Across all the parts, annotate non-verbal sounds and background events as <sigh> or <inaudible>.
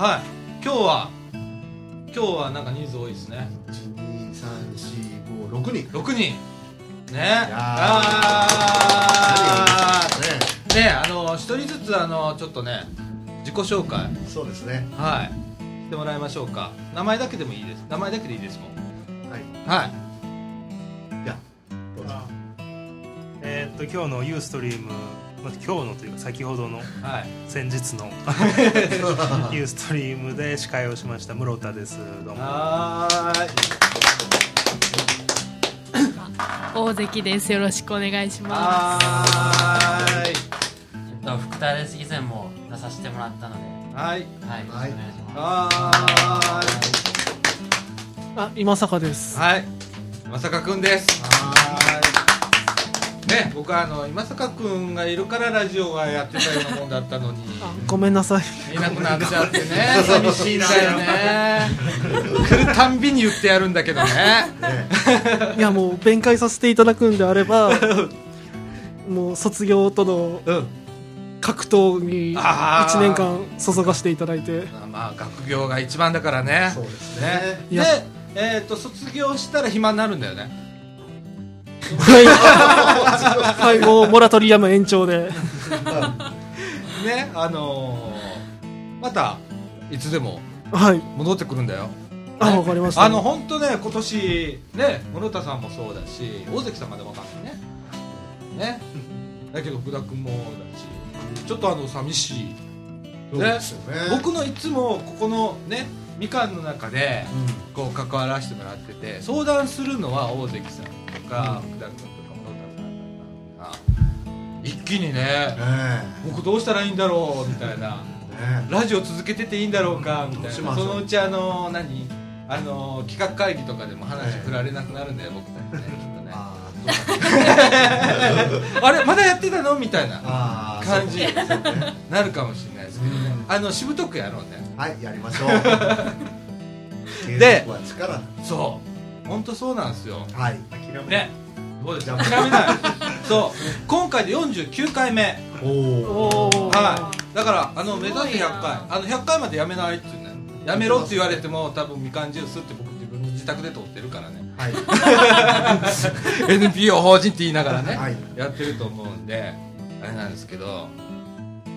はい。はい今日は今日はなんか人数多いですね。一二三四五六人。6人。ね。いやー。あねーね。あの一人ずつあのちょっとね自己紹介。そうですね。はい。してもらいましょうか。名前だけでもいいです。名前だけでいいですもん。はい。はい。じゃあどうぞ。えーっと今日のユーストリーム、まあ、今日のというか先ほどのはい。先日の <laughs> ユーストリームで司会をしました室田です。どうも。大関です。よろしくお願いしまはーいえっと、福田レス以前も出させてもらったので、はい。はい、お願いします。はーい。あ、今坂です。はい、まさかくんです。ね、僕はあの今坂くんがいるからラジオがやってたようなもんだったのにあ、ごめんなさい。いなくなっちゃってね、<laughs> 寂しいんだよね。来るたんびに言ってやるんだけどね。ね <laughs> いや、もう弁解させていただくんであれば、もう卒業とのうん。格闘にあー1年間注がせていただいて、まあ学業が一番だからね。そうですねで、えっ、と卒業したら暇になるんだよね。はい、はい、もうモラトリアム延長で、ね、あのーまたいつでもはい、戻ってくるんだよ。あ、わかりました。あの本当ね今年ね室田さんもそうだし大関さんまでわかんないね。ね。だけど福田君もだしちょっとあの寂しい。そうですよね。僕のいつもここのねみかんの中でうこう関わらせてもらってて相談するのは大関さんとか福田君とか室田さんが一気にね僕どうしたらいいんだろうみたいな。ラジオ続けてていいんだろうかみたいな。そうのうちあの何？あの企画会議とかでも話振られなくなるんだよ、僕たちね <laughs> きっとね。あ <laughs> あれまだやってたの？みたいな感じ。なるかもしれないですけどね。うん。あのしぶとくやろうね。はいやりましょう。<laughs> でそう本当そうなんですよ。はい。諦めね。そうです諦めない。そう。今回で49回目。おおはい。だからあの目指せ100回。あの100回までやめないっていうね。やめろって言われても多分みかんジュースって僕自分の自宅で撮ってるからね。はい。<laughs> NPO 法人って言いながらね、はい。やってると思うんであれなんですけど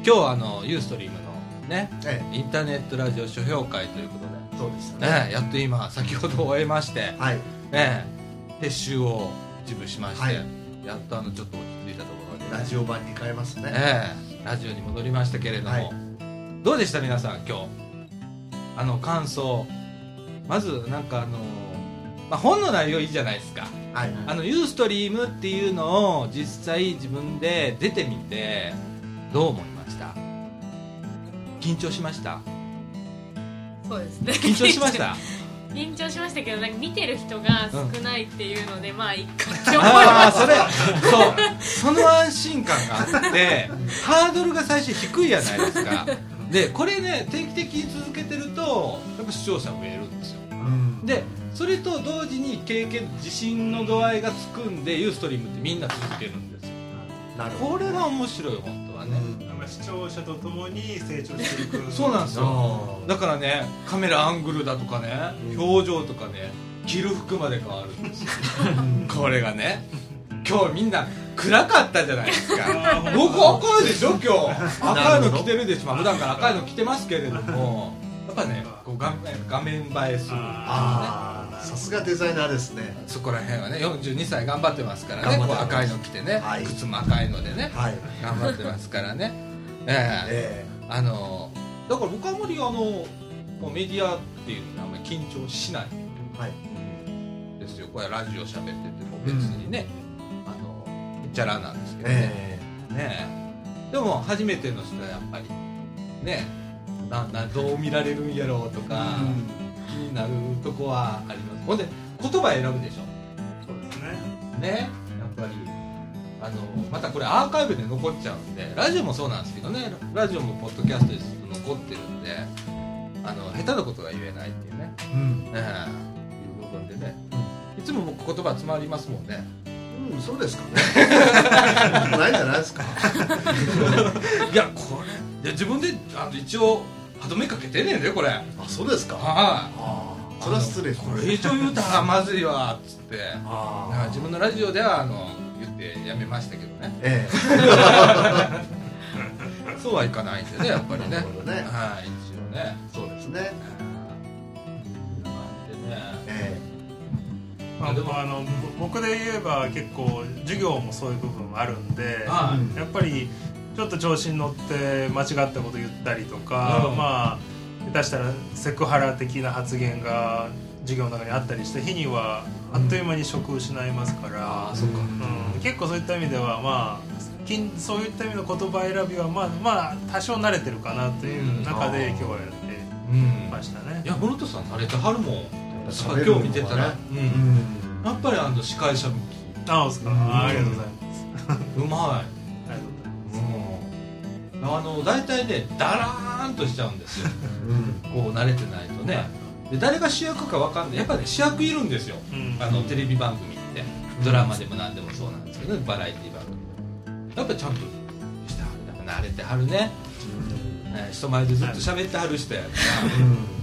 今日はあのユーストリームのねえインターネットラジオ書評会ということえそうですで、ね。ね、やっと今先ほど終えまして、はい。ね、撤収を一部しまして、はい。やっとあのちょっと落ち着いたところで、ラジオ版に変えますね。ええラジオに戻りましたけれども、はい。どうでした皆さん今日？あの感想。まずなんかあの、まあ、本の内容いいじゃないですか。はい。あのユーストリームっていうのを実際自分で出てみてどう思いました？緊張しました？す。そうですね。緊張しました？<laughs> 緊張しましたけど、なんか見てる人が少ないっていうので、まあいって思いあまあそれそう。その安心感があってハードルが最初低いじゃないですか。でこれね定期的に続けてるとやっぱ視聴者増えるんですよ。うん。でそれと同時に経験自信の度合いがつくんでユーストリームってみんな続けるんですよ。なるほこれが面白い本当はね、どなんか視聴者とともに成長していく。そうなんですよ。あだからねカメラアングルだとかね、うん。表情とかね着る服まで変わるんですよ。ーこれがね。今日みんな暗かったじゃないですか。僕赤いでしょ今日。<laughs> 赤いの着てるでしょ。まあ普段から赤いの着てますけれども。やっぱねこう画面画面映えする。ああさすがデザイナーですね。そこら辺はね42歳頑張ってますからね赤いの着てね、はい。靴も赤いのでねはい。頑張ってますからね。<laughs> ええ。えあのだから僕はあんまりあのメディアっていうのはあんまり緊張しないえはい。ですよ。これラジオ喋ってても別にね、あのめっちゃらなんですけどね,、えねえ。でも初めての人はやっぱりねななどう見られるんやろうとか、気になるとこはありますほんで言葉選ぶでしょ。そうですね。ねやっぱり。あのまたこれアーカイブで残っちゃうんでラジオもそうなんですけどね。ラジオもポッドキャストで残ってるんであの下手なことが言えないっていうね、えうん。ええ。いう部分でね、いつも僕言葉詰まりますもんね。うんそうですかね。<laughs> ないんじゃないですか。いやこれで自分であの一応歯止めかけてんねんでこれ。はいあそうですか。ああそれは失礼こす。れ以上言うたらまずいわっつって。自分のラジオではあの言ってやめましたけどね。え <laughs> そうはいかないんでねやっぱりね。ね。はい一応ね。えそうですね。まあでもあのぼ僕で言えば結構授業もそういう部分あるんでやっぱりちょっと調子に乗って間違ったこと言ったりとか、うん。まあ下手したらセクハラ的な発言が授業の中にあったりして日にはあっという間に職失いますから、ああそっか。うん。結構そういった意味ではまあきんそういった意味の言葉選びはまあまあ多少慣れてるかなという中で今日はやってうんましたね。い。や室戸さん慣れてはるもん。今日見てたら、うえん。うんやっぱりあの司会者向き。あそうですか、うんありがとうございます。うまいあの大体ねダラーンとしちゃうんですよ。うん。こう慣れてないとね。で誰が主役か分かんない。やっぱね主役いるんですよ。うん。あのテレビ番組って。ドラマでも何でもそうなんですけどね。バラエティ番組。やっぱちゃんとしてはる慣れてはるね。ね人前でずっと喋ってはる人やか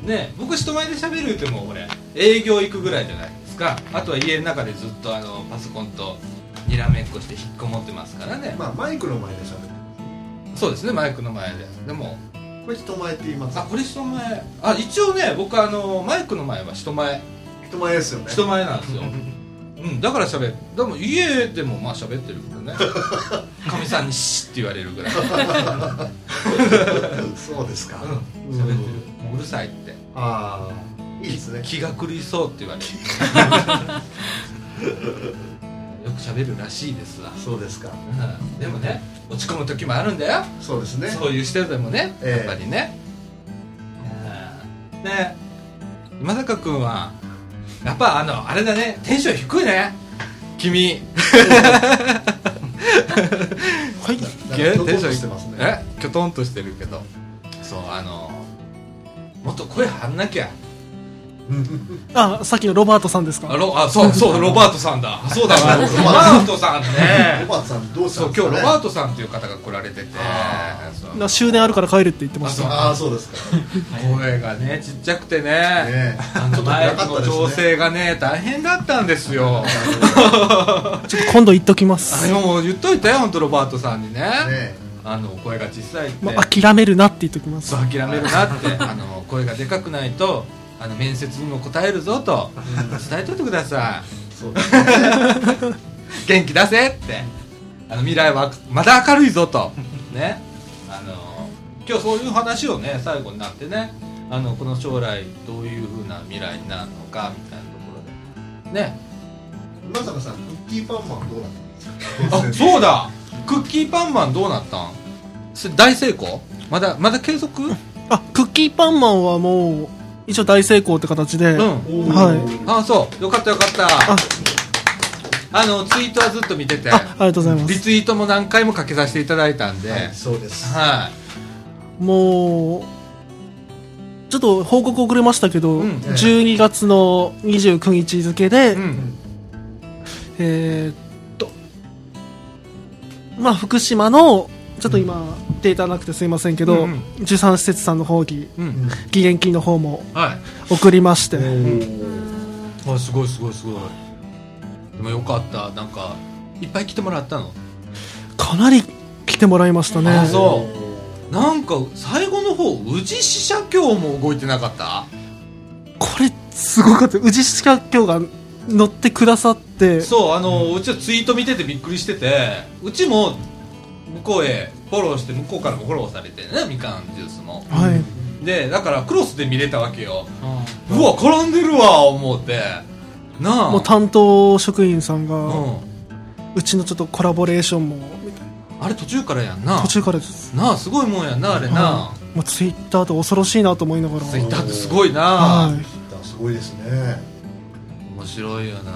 ら。ね僕人前で喋る言うても俺営業行くぐらいじゃないですか。あとは家の中でずっとあのパソコンとにらめっこして引っこもってますからね、まあマイクの前で喋るそうですねマイクの前で。でもこれ人前って言います？あこれ人前。あ一応ね僕あのマイクの前は人前。人前ですよね。人前なんですよ。<laughs> うんだから喋る。でも家でもまあ喋ってるけどね。<laughs> かみさんに「シッ」って言われるぐらい。そうですか。うん喋ってる。もううるさいって。ああいいですね。気が狂いそうって言われる <laughs> よく喋るらしいですわ、そうですか。うん。でもね落ち込む時もあるんだよ。そうですね。そういう人でもね、ええ。やっぱりね。うん。で、今坂君は、やっぱあの、あれだね、テンション低いね。君。<laughs> はいテンションしてますね。え？きょとんとしてるけど。そう、あの、もっと声張んなきゃ。<laughs> あさっきのロバートさんですか？あ、ロあそうそう、ロバートさんだ。<laughs> そうだ、ロバートさんね。ロ。バートさん。どうしたんですかね？今日ロバートさんっていう方が来られてて。な終電あるから帰るって言ってました。ああそうですか。声がね、ちっちゃくてね。ねあのマイクの調整がね大変だったんですよ。ちょっと今度言っときます。あれもう言っといてよ本当ロバートさんにね。ねあの声が小さいって、もう諦めるなって言っときます。そう諦めるなって。あの声がでかくないとあの面接にも答えるぞと。伝えといてくださそう。ですねい元気出せって。あの未来はまだ明るいぞと。ね。あの今日そういう話をね最後になってね。あのこの将来どういうふうな未来になるのかみたいなところで。ね。まさかさんクッキーパンマンどうなったんですか？あそうだ。クッキーパンマンどうなったん？それ大成功？まだまだ継続？うんあクッキーパンマンはもう一応大成功って形で、はい。あそう。よかったよかった。あ。あのツイートはずっと見てて。あありがとうございます。リツイートも何回もかけさせていただいたんで、はい。そうです。はい。もうちょっと報告遅れましたけど、うん。12月の29日付で、うん。えーっとまあ福島のちょっと今、データなくてすいませんけど、うん施設さんの方にうん。義援金の方もはい。送りまして、あすごいすごいすごい。でもよかった。なんかいっぱい来てもらったの？かなり来てもらいましたね。あそう。なんか最後の方宇治支社協も動いてなかった？これすごかった。宇治市社協が乗ってくださって。そうあの、うちはツイート見ててびっくりしてて。うちも向こうへフォローして向こうからもフォローされてねみかんジュースも。はい。でだからクロスで見れたわけよ、うわ絡んでるわ思って。なあ。もう担当職員さんが、う、うんちのちょっとコラボレーションもみたいあれ途中からやんな。な途中からです。なあすごいもんやんなあれな、もうツイッターと恐ろしいなと思いながら。ツイッターってすごいな、はい。すごいですね。面白いよな。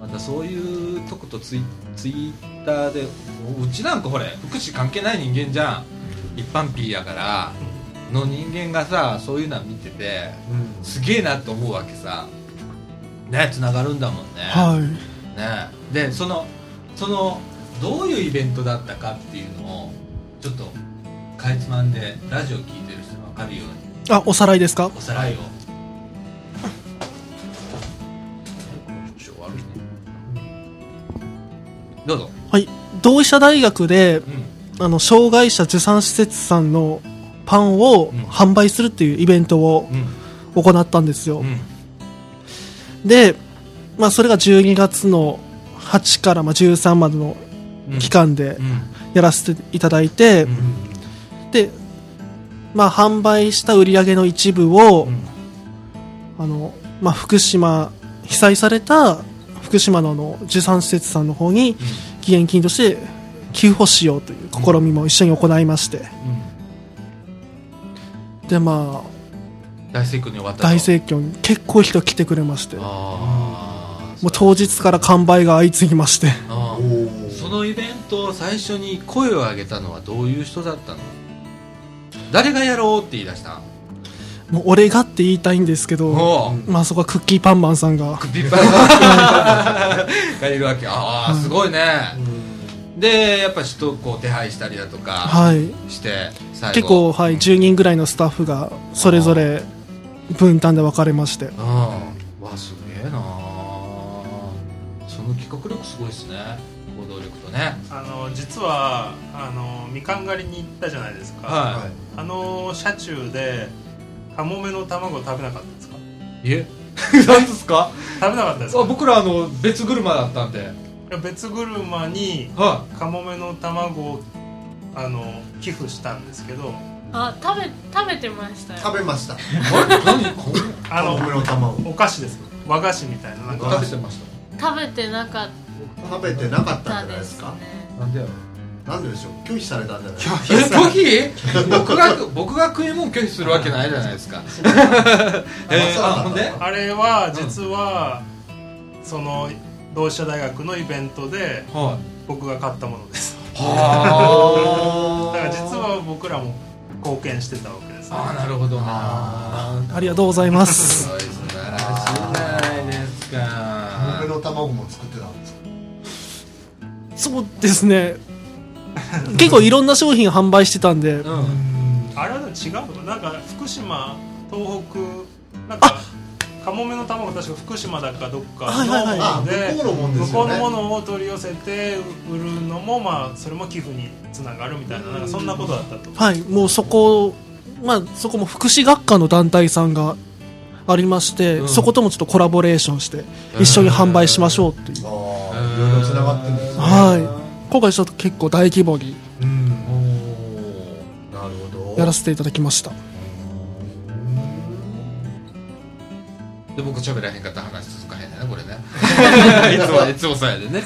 またそういうとことツイツイッターでうちなんかほれ福祉関係ない人間じゃん。一般ピーやから。の人間がさそういうの見ててすげえなって思うわけさ。ねつながるんだもんね、はい。ね。でそのそのどういうイベントだったかっていうのをちょっとかいつまんでラジオ聞いてる人が分かるように。あおさらいですか？おさらいを。どうぞはい。同志社大学でうん。あの障害者受産施設さんのパンをうん。販売するっていうイベントをうん。行ったんですよ、うん。で、まあ、それが12月の8からまあ13までのうん。期間でうん。やらせていただいて、うん。で、まあ、販売した売り上げの一部を、うん。あのまあ、福島被災された福島のあの受産施設さんの方に義援金として寄付をしようという試みも一緒に行いまして、でまあ大盛況に終わったと。大盛況に結構人来てくれまして。もう当日から完売が相次ぎまして。そのイベントを最初に声を上げたのはどういう人だったの？誰がやろうって言い出した？もう俺がって言いたいんですけど、まあ、そこはクッキーパンマンさんが。ビッパががいるわけ。ああすごいね。でやっぱ人をこう手配したりだとかはい。して最後。結構、はい、10人ぐらいのスタッフがそれぞれ分担で分かれまして。うん。わすげえなその企画力すごいですね。行動力とね。あの実はあのみかん狩りに行ったじゃないですか、ははい。あの車中でカモメの卵食べなかったですか？いえ。<laughs> 何ですか？食べなかったですか？あ僕らあの別車だったんで。いや別車にはカモメの卵をあの寄付したんですけど。あ食べ食べてましたよ。食べました。何？こ <laughs> あのカモメの卵。お菓子です。和菓子みたいななんか。食べてました。食べてなかっ食べてなかったんじたゃないでですすかね。なんでやろなんででしょう？拒否されたんじゃない？ですかえ <laughs> 拒否？僕が僕が食い物拒否するわけないじゃないですか。<laughs> えー、ああれは実は、その同志社大学のイベントではい。僕が買ったものです。はだから実は僕らも貢献してたわけです、ね、ああなるほどな。あありがとうございます。すごい素晴らしいじゃないですか。の卵も作ってたんですか？そうですね結構いろんな商品販売してたんで、うん。あれはでも違うの？かななんか福島東北なんかカモメの卵確か福島だかどっかはいはいはい。あのもので向こうのもんですよね。向こうのものを取り寄せて売るのもまあそれも寄付につながるみたいななんかそんなことだったと。はい。もうそこまあそこも福祉学科の団体さんがありまして、うん。そこともちょっとコラボレーションして一緒に販売しましょうっていう、ああいろいろつながってるんですね。はい今回ちょっと結構大規模にやらせていただきました。で僕喋らへんかったら話続かへんねこれね。<laughs> いつもいつもそうやでね。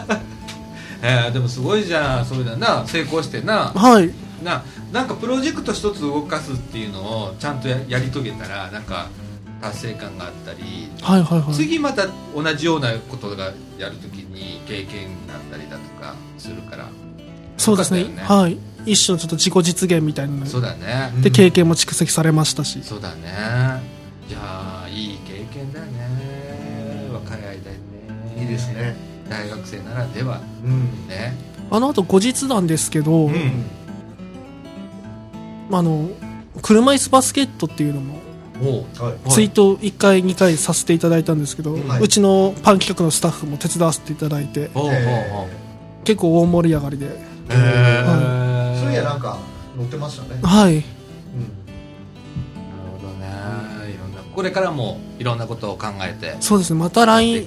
<laughs> えー、でもすごいじゃん。それだな成功してな。はい。ななんかプロジェクト一つ動かすっていうのをちゃんとややり遂げたらなんか達成感があったり、はいはいはい。次また同じようなことがやるときに経験になったりだとかするから。そうですね。ね。はい。一種のちょっと自己実現みたいな。のそうだね、で経験も蓄積されましたし、そうだね。いやーいい経験だよね。若い間にね。いいですね。大学生ならでは。うん。ね。あの後後日なんですけど、うん。あの車椅子バスケットっていうのもツイート1回2回させていただいたんですけど、はい。うちのパン企画のスタッフも手伝わせていただいて結構大盛り上がりで。へー。そういやなんか乗ってましたね。はい。うん。なるほどね。いろんなこれからもいろんなことを考えて。そうですね。また来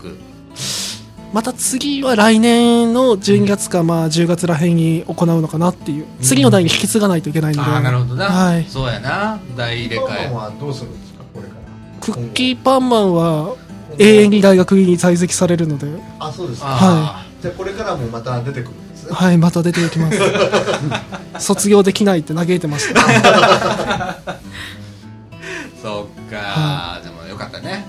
また次は来年の12月かまあ10月らへんに行うのかなっていう。次の代に引き継がないといけないので、ああなるほどな、はい。そうやな。大入れ替え。はどうするんですかこれから？クッキーパンマンは永遠に大学に在籍されるので。あそうですか。あじゃあこれからもまた出てくるんですね。はいまた出てきます。<laughs> 卒業できないって嘆いてました。ー <laughs> そっか、でもよかったね。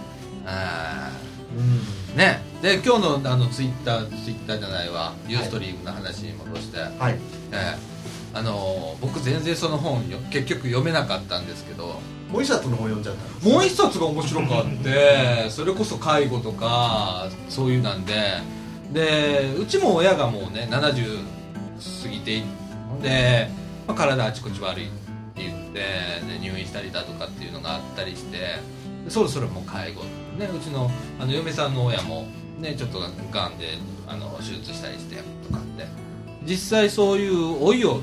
あうん。ーねで今日のあのツイッターツイッターじゃないわ。ユーストリームの話に戻して、はい。えーあのー僕全然その本よ結局読めなかったんですけど。もう一冊の本読んじゃったもう一冊が面白かってそれこそ介護とかそういうなんで。でうちも親がもうね70過ぎてほん。でまあ、体あちこち悪いって言ってで入院したりだとかっていうのがあったりしてそろそろもう介護。ねうちのあの嫁さんの親もねちょっとがんであの手術したりしてとかって。実際そういう老いを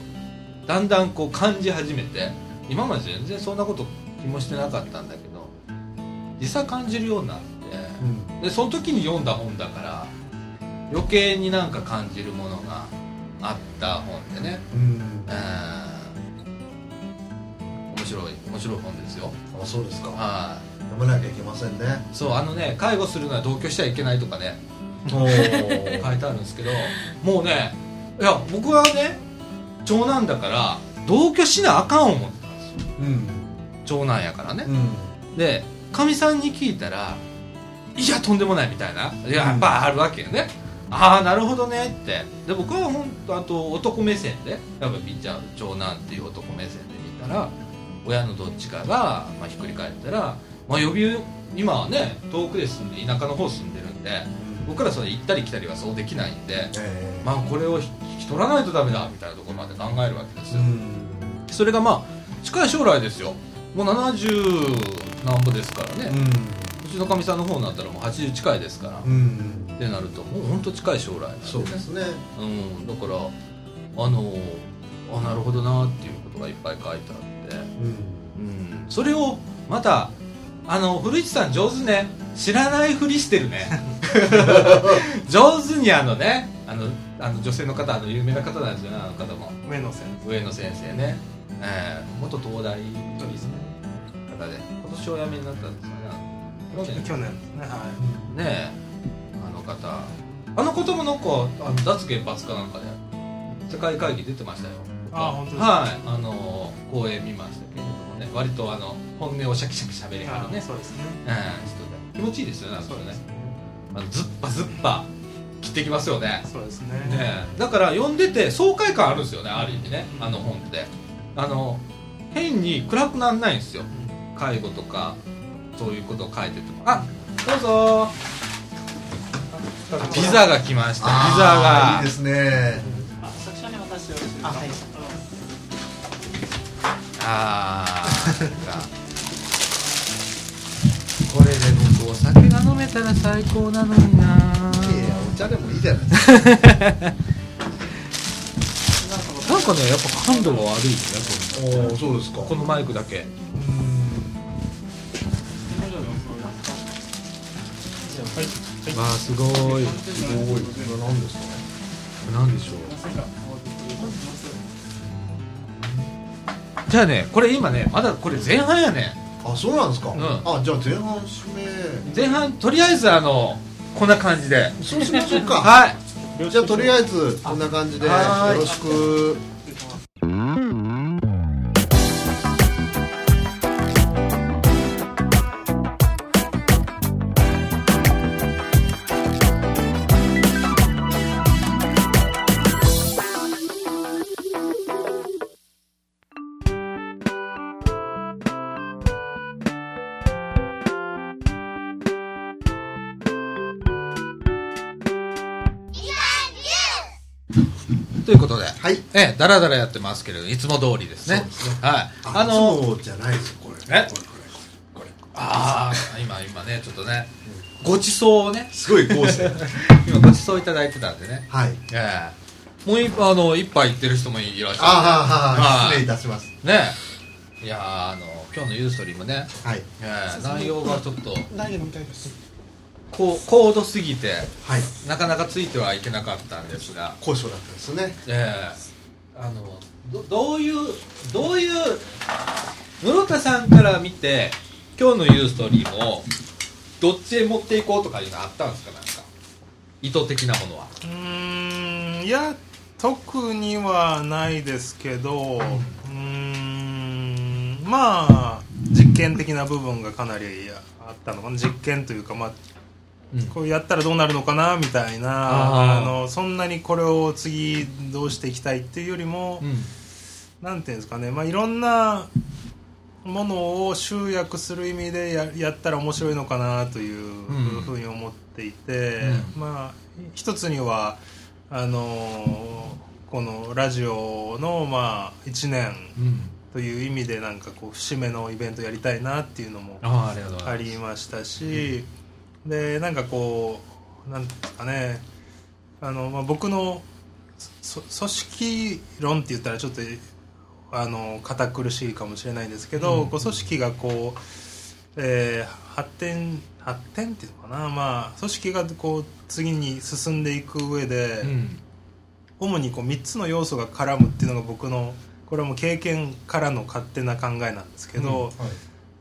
だんだんこう感じ始めて今まで全然そんなこと気もしてなかったんだけど実際感じるようになってでその時に読んだ本だから余計になんか感じるものがあった本でね、うん。うん面白い面白い本ですよ。あそうですか。はい読まなきゃいけませんね。そうあのね介護するのは同居しちゃいけないとかね。お <laughs> 書いてあるんですけどもうねいや僕はね長男だから同居しなあかん思ってたんですよ。うん。長男やからね。う、ん。でかみさんに聞いたら「いやとんでもない」みたいな。いややっぱあるわけよね、ああなるほどね。って。で僕は本当あと男目線でやっぱ見ちゃう。長男っていう男目線で見たら親のどっちかが、まあ、ひっくり返ったら、まあ、呼び今はね遠くで住んで田舎の方住んでるんで僕らそれ行ったり来たりはそうできないんでえまあこれを引き取らないとダメだみたいなところまで考えるわけですよ、うん。それがまあ近い将来ですよ。もう70何歩ですからね、うちのかみさんの方になったらもう80近いですから、っうん。てなるともう本当近い将来なんでね。そうですね。うん、だからあのあなるほどなっていうことがいっぱい書いてあって、うん。うん、それをまたあの古市さん上手ね。知らないふりしてるね。<laughs> 上手にあのねあのあの女性の方あの有名な方なんですよねあの方も。上野先上野先生ね、えー元東大のですね。方で。今年お辞めになったんですよね。去年。ですね。はねえ。あの方。あの方もなんかあの脱原発かなんかで世界会議出てましたよ。あ本当ですか。はい。あの講演見ましたけれどもね割とあの本音をシャキシャキしゃべりいはるね。あそうですね。うん気持ちいいですよねあそうですね。あのズッパズッパ切ってきますよね。そうですね。ねえ。だから読んでて爽快感あるんですよねある意味ねあの本って。あの変に暗くならないんですよ。介護とかそういうことを書いてても。あどうぞ。ピザが来ました。ピザが。いいですね。あそちらに渡してよろしいですか？あ <laughs> これで僕お酒が飲めたら最高なのにな。いやお茶でもいいじゃない。ですかなんかねやっぱ感度が悪いねおおそうですか。このこのマイクだけわあすごい。すごい。これ何ですか？なんでしょう？じゃあねこれ今ねまだこれ前半やね。あそうなんですか、ん。あじゃあ前半締め。前半とりあえずあのこんな感じで。そうしましょうか。はい。じゃあとりあえずこんな感じでよはい。ろしくで。はい。ええだらだらやってますけれどいつも通りですね。すね。はい。ああのいつもじゃないですよこれ。え？これこれ。これああ今今ねちょっとねごちそうをね。すごい構成 <laughs> 今ごちそういただいてたんでね。はい。ええ。もう一あの一杯いってる人もいらっしゃる。あはははい。失礼いたします。ね。いやーあの今日のユーストリームね、はい。ええ内容がちょっと。来年みたいですこう高度すぎてはい。なかなかついてはいけなかったんですが。交渉だったですね。ええ。あのどどういうどういう室田さんから見て今日のユーストリームをどっちへ持っていこうとかいうのあったんですかなんか。意図的なものは。うーん。いや特にはないですけどうーん。まあ実験的な部分がかなりあったのかな。実験というかまあうんこうやったらどうなるのかなみたいなあのそんなにこれを次どうしていきたいっていうよりも、うん。なんていうんですかね、まあ、いろんなものを集約する意味でややったら面白いのかなといううん。ふうに思っていて、うまあ一つにはあのこのラジオのまあ1年うん。という意味でなんかこう節目のイベントやりたいなっていうのもありましたし、でなんかこうなんですかね。あの、まあ、僕のそ組織論って言ったらちょっとあの堅苦しいかもしれないんですけど、うん。こう組織がこう、えー発展発展っていうのかな、まあ、組織がこう次に進んでいく上で、うん。主にこう3つの要素が絡むっていうのが僕のこれはもう経験からの勝手な考えなんですけど、はい。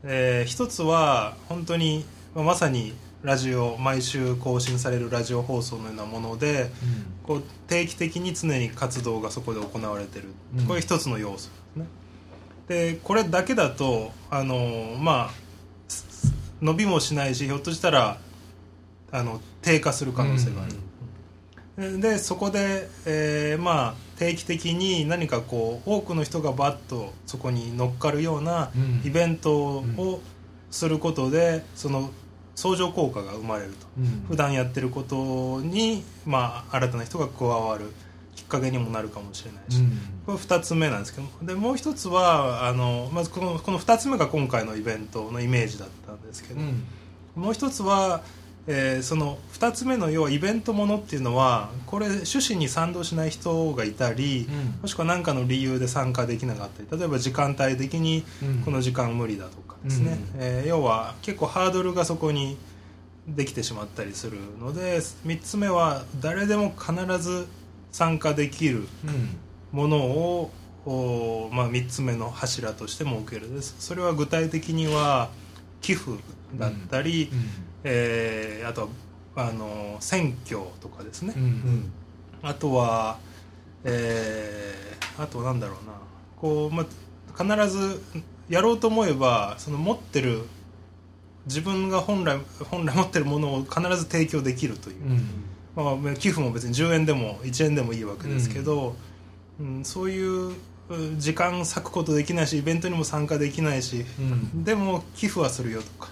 えー一つは本当に、まあまさにラジオ毎週更新されるラジオ放送のようなものでこう定期的に常に活動がそこで行われてる、うん。これ一つの要素ですね。でこれだけだとあのーまあす伸びもしないしひょっとしたらあの低下する可能性がある、でそこで、えーまあ、定期的に何かこう多くの人がバッとそこに乗っかるようなうん。イベントをすることでその相乗効果が生まれると。うん。普段やってることに、まあ、新たな人が加わるきっかけにもなるかもしれないし、うん。これ2つ目なんですけどでもう一つはあのまずこのこの2つ目が今回のイベントのイメージだったんですけど、うん。もう一つは、えーその2つ目の要はイベントものっていうのはこれ趣旨に賛同しない人がいたり、うん。もしくは何かの理由で参加できなかったり例えば時間帯的にうん。この時間無理だとかですね、うん。えー要は結構ハードルがそこにできてしまったりするので3つ目は誰でも必ず参加できるうん。ものを、おまあ、3つ目の柱として設ける。ですそれは具体的には寄付だったり、えーあとはあの選挙とかですね、うん。うん。あとは、えーあとなんだろうな。こう、まあ、必ずやろうと思えばその持ってる自分が本来本来持ってるものを必ず提供できるという、うん。まあ、寄付も別に10円でも1円でもいいわけですけど、うん。そういううん時間割くことできないしイベントにも参加できないし、うん。でも寄付はするよとか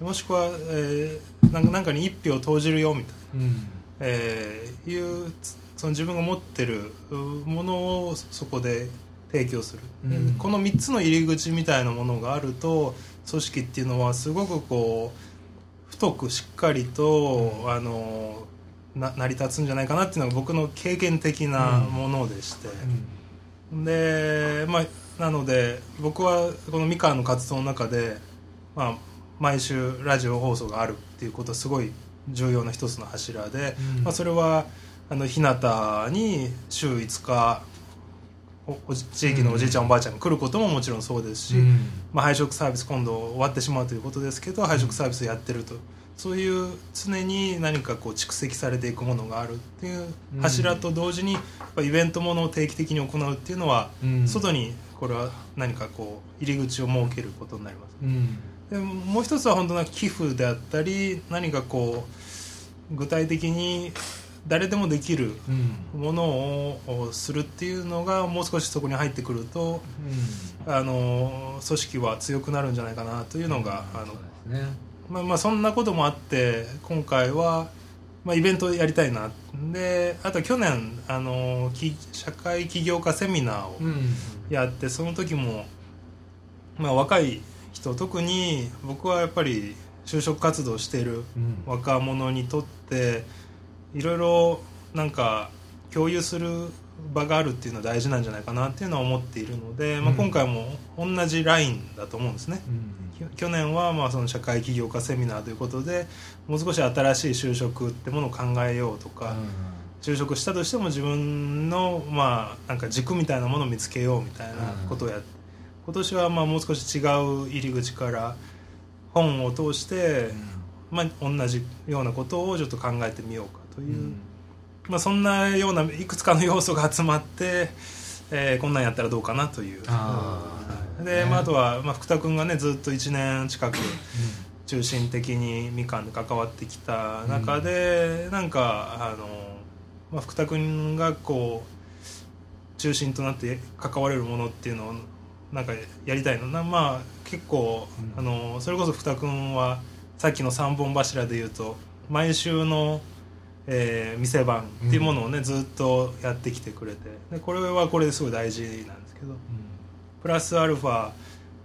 う、ん。もしくは、えーなんかなんかに1票投じるよみたいな。うん。えーいうつその自分が持ってるうものをそこで提供する、うん。この3つの入り口みたいなものがあると組織っていうのはすごくこう太くしっかりと、あのな成り立つんじゃないかなっていうのが僕の経験的なものでして、でまあなので僕はこのみかんの活動の中で、まあ、毎週ラジオ放送があるっていうことはすごい重要な一つの柱で、うん。まあ、それはあの日向に週5日地域のおじいちゃん、おばあちゃんが来ることももちろんそうですし、うん。まあ、配食サービス今度終わってしまうということですけど配食サービスやってると。そういう常に何かこう蓄積されていくものがあるっていう柱と同時にやっぱイベントものを定期的に行うっていうのは、うん。外にこれは何かこう入り口を設けることになります。うん。でもう一つは本当な寄付であったり何かこう具体的に誰でもできるうん。ものをするっていうのがもう少しそこに入ってくるとあの組織は強くなるんじゃないかなというのが、あのそまあ、まあそんなこともあって今回は、まあ、イベントやりたいな。であと去年あのき社会起業家セミナーをうん。やってその時も、まあ、若い人特に僕はやっぱり就職活動しているうん。若者にとっていろいろなんか共有する場があるっていうのは大事なんじゃないかなっていうのは思っているので、まあ、うん今回も同じラインだと思うんですね。うん。き去年はまあその社会起業家セミナーということでもう少し新しい就職ってものを考えようとか、就職したとしても自分のまあなんか軸みたいなものを見つけようみたいなことをやって、今年はまあもう少し違う入り口から本を通して、まあ、同じようなことをちょっと考えてみようかという、うん。まあ、そんなようないくつかの要素が集まって、えーこんなんやったらどうかなという。あー。で、まあ、あとは、まあ、福田君がねずっと1年近く中心的にみかんで関わってきた中で、なんかあの、まあ、福田君がこう中心となって関われるものっていうのをなんかやりたいのな。まあ結構、うん。あのそれこそ福田君はさっきの3本柱で言うと毎週の、えー店番っていうものをね、ずっとやってきてくれて。でこれはこれですごい大事なんですけど。プラスアルファ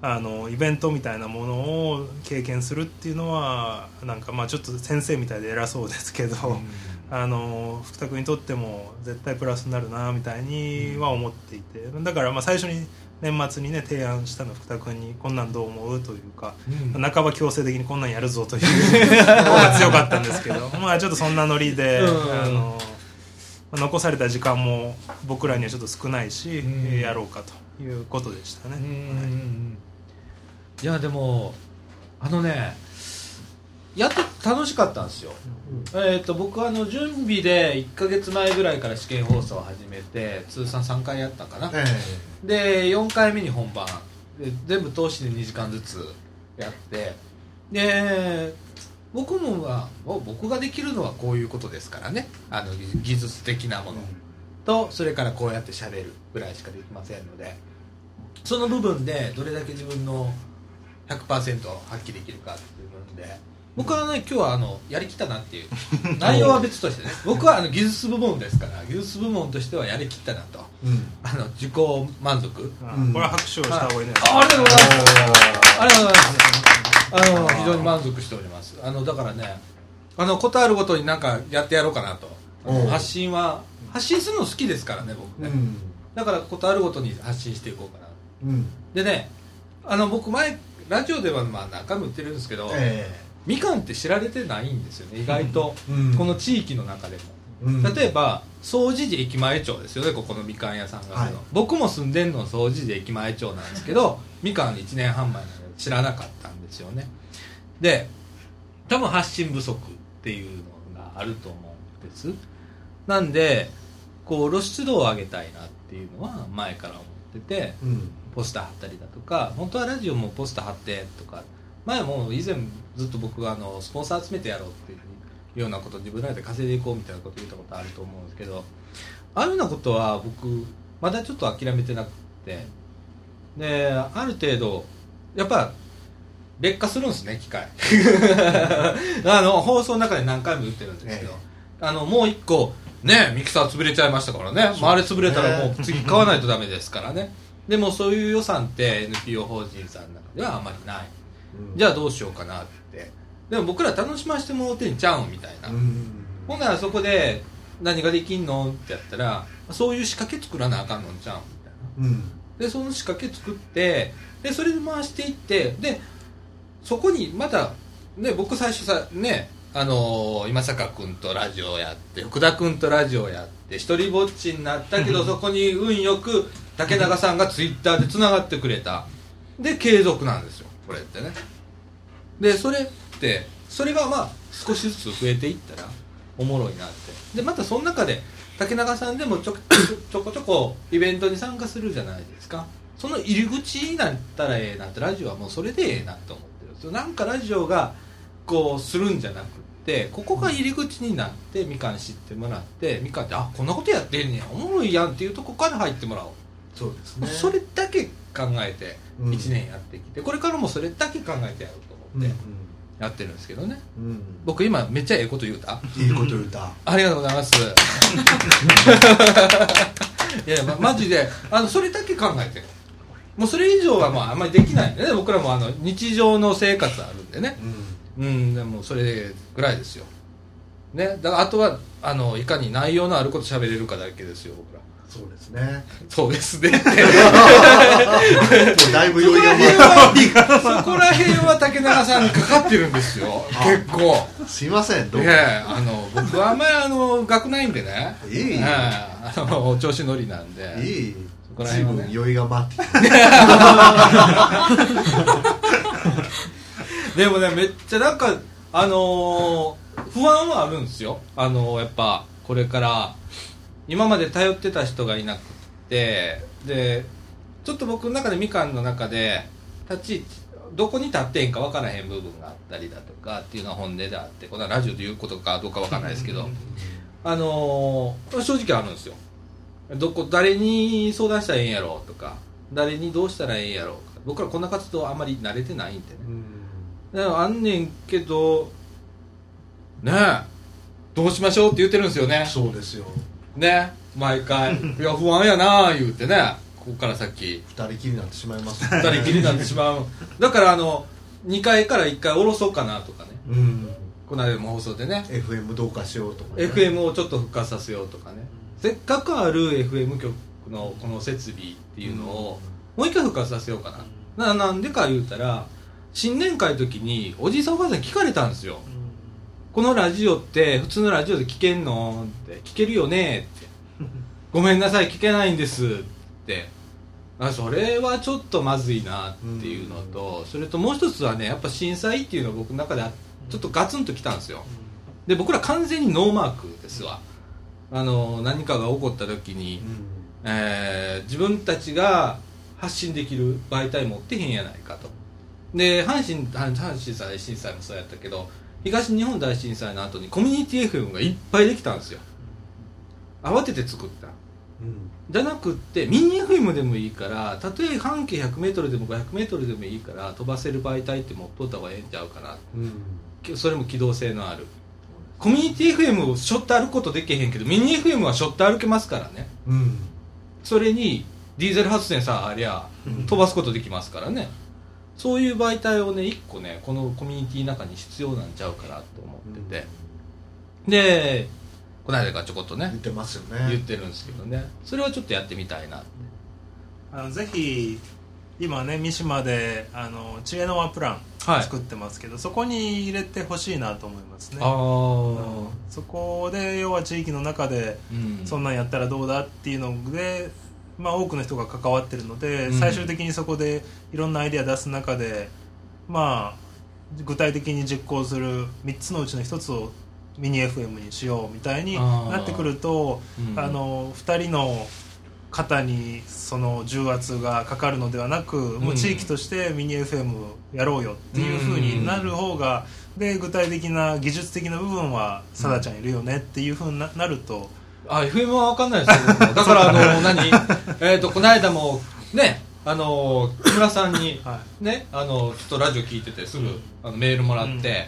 あのイベントみたいなものを経験するっていうのはなんかまあちょっと先生みたいで偉そうですけど、あの福田君にとっても絶対プラスになるなみたいには思っていて。だからまあ最初に年末にね提案したの福田君にこんなんどう思う？というか、半ば強制的にこんなんやるぞという <laughs> 方が強かったんですけどまあちょっとそんなノリで、うん。あのまあ残された時間も僕らにはちょっと少ないし、うん。やろうかということでしたね。うん。うんうんいやでもあのねやって楽しかったんですよ、えー、と僕はあの準備で1か月前ぐらいから試験放送を始めて通算3回やったかな、えで4回目に本番。で全部通して2時間ずつやって。で僕もはもう僕ができるのはこういうことですからね。あの技技術的なもの。とそれからこうやって喋るぐらいしかできませんので。その部分でどれだけ自分の100%発揮できるかっていう部分で僕はね今日はあのやりきったなっていう。内容は別としてね。<laughs> 僕はあの技術部門ですから技術部門としてはやりきったなと。えうん。あの自己満足。あうん。これは拍手をした方がいいね、あありがとうございます。ありがとうございます。あの非常に満足しております。あのだからねあのことあるごとになんかやってやろうかなと。発信は発信するの好きですからね僕ね、うん。だからことあるごとに発信していこうかな。うん。でねあの僕前ラジオではまあ何回も言ってるんですけど、えみかんって知られてないんですよね意外と、うん。この地域の中でも。うん。例えば総持寺駅前町ですよねここのみかん屋さんがはい。僕も住んでんの総持寺駅前町なんですけど <laughs> みかん1年半前なので知らなかったんですよね。で多分発信不足っていうのがあると思うんです。なんでこう露出度を上げたいなっていうのは前から思っててうん。ポスター貼ったりだとか本当はラジオもポスター貼ってとか前も以前ずっと僕があのスポンサー集めてやろうっていうようなこと自分らで稼いでいこうみたいなこと言ったことあると思うんですけどああいうようなことは僕まだちょっと諦めてなくてである程度やっぱ劣化するんですね機械。<laughs> あの放送の中で何回も言ってるんですけど、えあのもう一個ねミキサー潰れちゃいましたからね。まあ、あれ潰れたらもう次買わないとダメですからね。でもそういう予算って NPO 法人さんの中ではあまりないじゃあどうしようかなって。でも僕ら楽しませてもらってんちゃうんみたいな、うん。ほんならそこで何ができんのってやったらそういう仕掛け作らなあかんのんちゃうんみたいな。うん。でその仕掛け作ってでそれで回していってでそこにまたね僕最初さねあのー今坂君とラジオやって福田君とラジオやって一人ぼっちになったけどそこに運よく竹中さんがツイッターでつながってくれた。で継続なんですよこれってね。でそれってそれがまあ少しずつ増えていったらおもろいなって。でまたその中で竹中さんでもちょちょこちょこイベントに参加するじゃないですか。その入り口になったらええなってラジオはもうそれでええなと思ってるんですよ。なんかラジオがこうするんじゃなくってここが入り口になってみかん知ってもらってみかんってあこんなことやってんねや。おもろいやんっていうとこから入ってもらおう。そうですね。それだけ考えてうん。1年やってきて、これからもそれだけ考えてやろうとうん思ってやってるんですけどね、うん僕今めっちゃええこと言うた。いいこと言うた。ありがとうございます。<laughs> いやいや、ま、マジであのそれだけ考えて。るもうそれ以上はまああんまりできないんでね。僕らもあの日常の生活あるんでね。うん。うんでもそれぐらいですよ。ね。だからあとはあのいかに内容のあること喋れるかだけですよ僕らそうですね。そうですね。もうだいぶ余裕らがそこら辺は竹中さんにかかってるんですよ。結構。すいませんどうあの僕はあんまりあの学ないんでね。いい。ええあの調子乗りなんで。いい。そこら随辺はね。分余裕が待って。<laughs> でもねめっちゃなんかあのー不安はあるんですよ。あのーやっぱこれから今まで頼ってた人がいなくってでちょっと僕の中でみかんの中で立ち位置どこに立ってんか分からへん部分があったりだとかっていうのは本音であってこれはラジオで言うことかどうか分からないですけどあのー正直あるんですよ。どこ誰に相談したらええんやろうとか誰にどうしたらええんやろうとか僕らこんな活動あんまり慣れてないんでね。だからあんねんけどねえどうしましょうって言ってるんですよね。そうですよね毎回。<laughs> いや不安やな言うてね。ここから先。二人きりになってしまいます二人きりになってしまう。だからあの2階から1回下ろそうかなとかね。うん。この間も放送でね。FM どうかしようとか、ね、FM をちょっと復活させようとかね。せっかくある FM 局のこの設備っていうのをもう一回復活させようかな。ななんでか言うたら新年会の時におじいさんおばあさんに聞かれたんですよこのラジオって普通のラジオで聞けんのって聞けるよねって。ごめんなさい聞けないんですって。あそれはちょっとまずいなっていうのと、それともう一つはねやっぱ震災っていうのは僕の中であちょっとガツンときたんですよ。で僕ら完全にノーマークですわ。あの何かが起こった時に、えー自分たちが発信できる媒体持ってへんやないかと。で阪神阪阪神大震災もそうやったけど東日本大震災の後にコミュニティ FM がいっぱいできたんですよ。慌てて作った。うん。じゃなくってミニ FM でもいいからたとえ半径 100m でも 500m でもいいから飛ばせる媒体って持っとった方がええんちゃうかな。うん。きそれも機動性のある。コミュニティ FM をしょって歩くことできへんけどミニ FM はしょって歩けますからね。うん。それにディーゼル発電さえありゃうん。飛ばすことできますからねそういう媒体をね一個ねこのコミュニティの中に必要なんちゃうかなと思ってて、でこの間からちょこっとね言ってますよね。言ってるんですけどね。それはちょっとやってみたいなって。あのぜひ今ね三島であの知恵の輪プランはい。作ってますけど、そこに入れてほしいなと思いますね。ああうん。そこで要は地域の中でうん。そんなんやったらどうだっていうので、まあ、多くの人が関わってるので、うん。最終的にそこでいろんなアイデア出す中でまあ具体的に実行する3つのうちの1つをミニ FM にしようみたいになってくるとうん。あの2人の方にその重圧がかかるのではなく、もう地域としてミニ FM やろうよっていうふうになる方が、で具体的な技術的な部分はさだちゃんいるよねっていうふうにななると。あ FM は分かんないですけどだからあの何？えっとこの間もねあの木村さんにはねあのちょっとラジオ聞いててすぐ、あのメールもらって、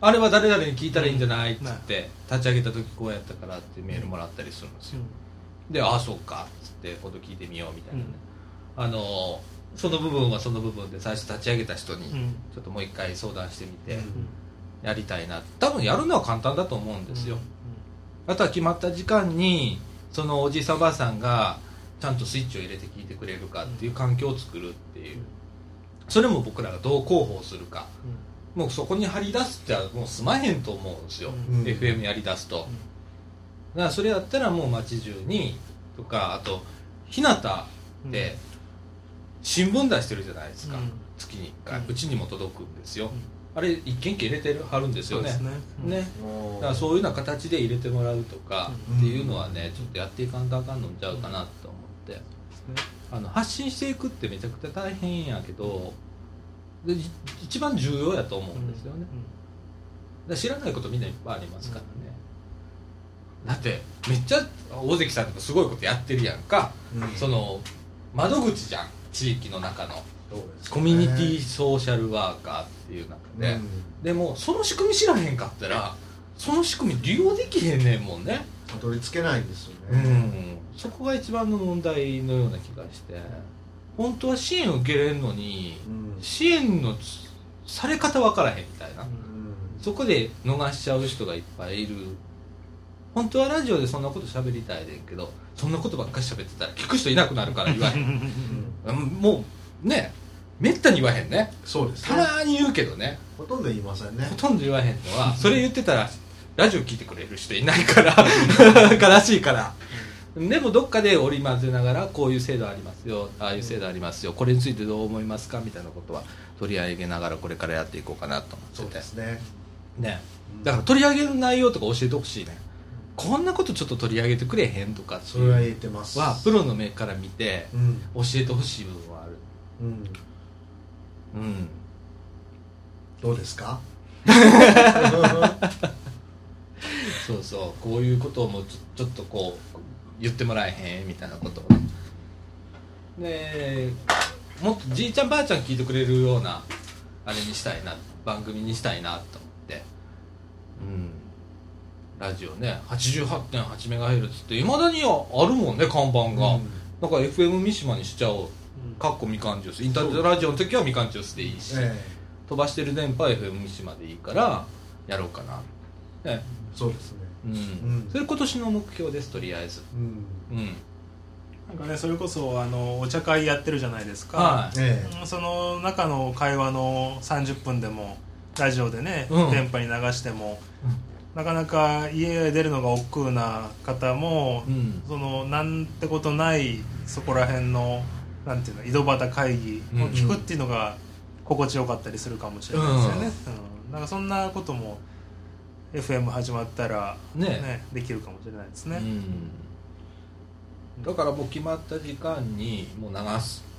あれは誰々に聞いたらいいんじゃない？っつって、立ち上げた時こうやったからってメールもらったりするんですよ、でああそうかっつって今度聞いてみようみたいなね、あのその部分はその部分で最初立ち上げた人にうん。ちょっともう一回相談してみてうん。やりたいな。多分やるのは簡単だと思うんですよ、あとは決まった時間にそのおじいさんおばあさんがちゃんとスイッチを入れて聞いてくれるかっていう環境を作るっていう。それも僕らがどう広報するか。もうそこに張り出すってはもう済まへんと思うんですよ、うん。FM やり出すと、だからそれやったらもう街中にとかあと日向で新聞出してるじゃないですか、うん。月に1回。うん。うち、にも届くんですよ、あれ一軒一軒入れてるはるんですよね。ね。うん。ねだからそういうような形で入れてもらうとかうん。っていうのはねちょっとやっていかんとあかんのんちゃうかなと思って。あの発信していくってめちゃくちゃ大変やけどでい一番重要やと思うんですよね、だ知らないことみんないっぱいありますからね、だってめっちゃ大関さんとかすごいことやってるやんか、うん。その窓口じゃん。地域の中のコミュニティソーシャルワーカーっていう中で、うん。でもその仕組み知らへんかったらその仕組み利用できへんねんもんね。たどり着けないんですようね、ん。そこが一番の問題のような気がして。本当は支援を受けれんのにうん。支援のされ方わからへんみたいな、うん。そこで逃しちゃう人がいっぱいいる。本当はラジオでそんなこと喋りたいねんけどそんなことばっかり喋ってたら聞く人いなくなるから言わへん。<laughs> もうねめったに言わへんね。そうですね。たまに言うけどね。ほとんど言いませんね。ほとんど言わへんのはそれ言ってたらラジオ聞いてくれる人いないから悲しいから。でもどっかで織り交ぜながらこういう制度ありますよああいう制度ありますよこれについてどう思いますかみたいなことは取り上げながらこれからやっていこうかなとそう思ってて。ですね。ね。だから取り上げる内容とか教えてほしいね。こんなことちょっと取り上げてくれへんとかってそれはいう言ってます。はプロの目から見てうん。教えてほしい部分はある。うんうんどうですか？<laughs> そうそう。こういうことをもうちょっとこう言ってもらえへんみたいなこと。をねでもっとじいちゃんばあちゃん聞いてくれるようなあれにしたいな番組にしたいなと思って。うん。ラジオね 88.8MHz っていまだにあるもんね看板が、だから FM 三島にしちゃおうかっこみかんジュース。インターネットラジオの時はみかんジュースでいいし、え飛ばしてる電波は FM 三島でいいからやろうかな。ね。えそうですね。うん、ん。それ今年の目標ですとりあえず。うん。うん。なんかねそれこそあのお茶会やってるじゃないですか、はい。えうんその中の会話の30分でもラジオでね、うん。電波に流しても、なかなか家へ出るのが億劫な方も、うん。そのなんてことないそこら辺のなんていうの井戸端会議を聞くっていうのが心地よかったりするかもしれないですよね、うん。なんかそんなことも FM 始まったらね。ねできるかもしれないですね、うん。だからもう決まった時間にもう流す。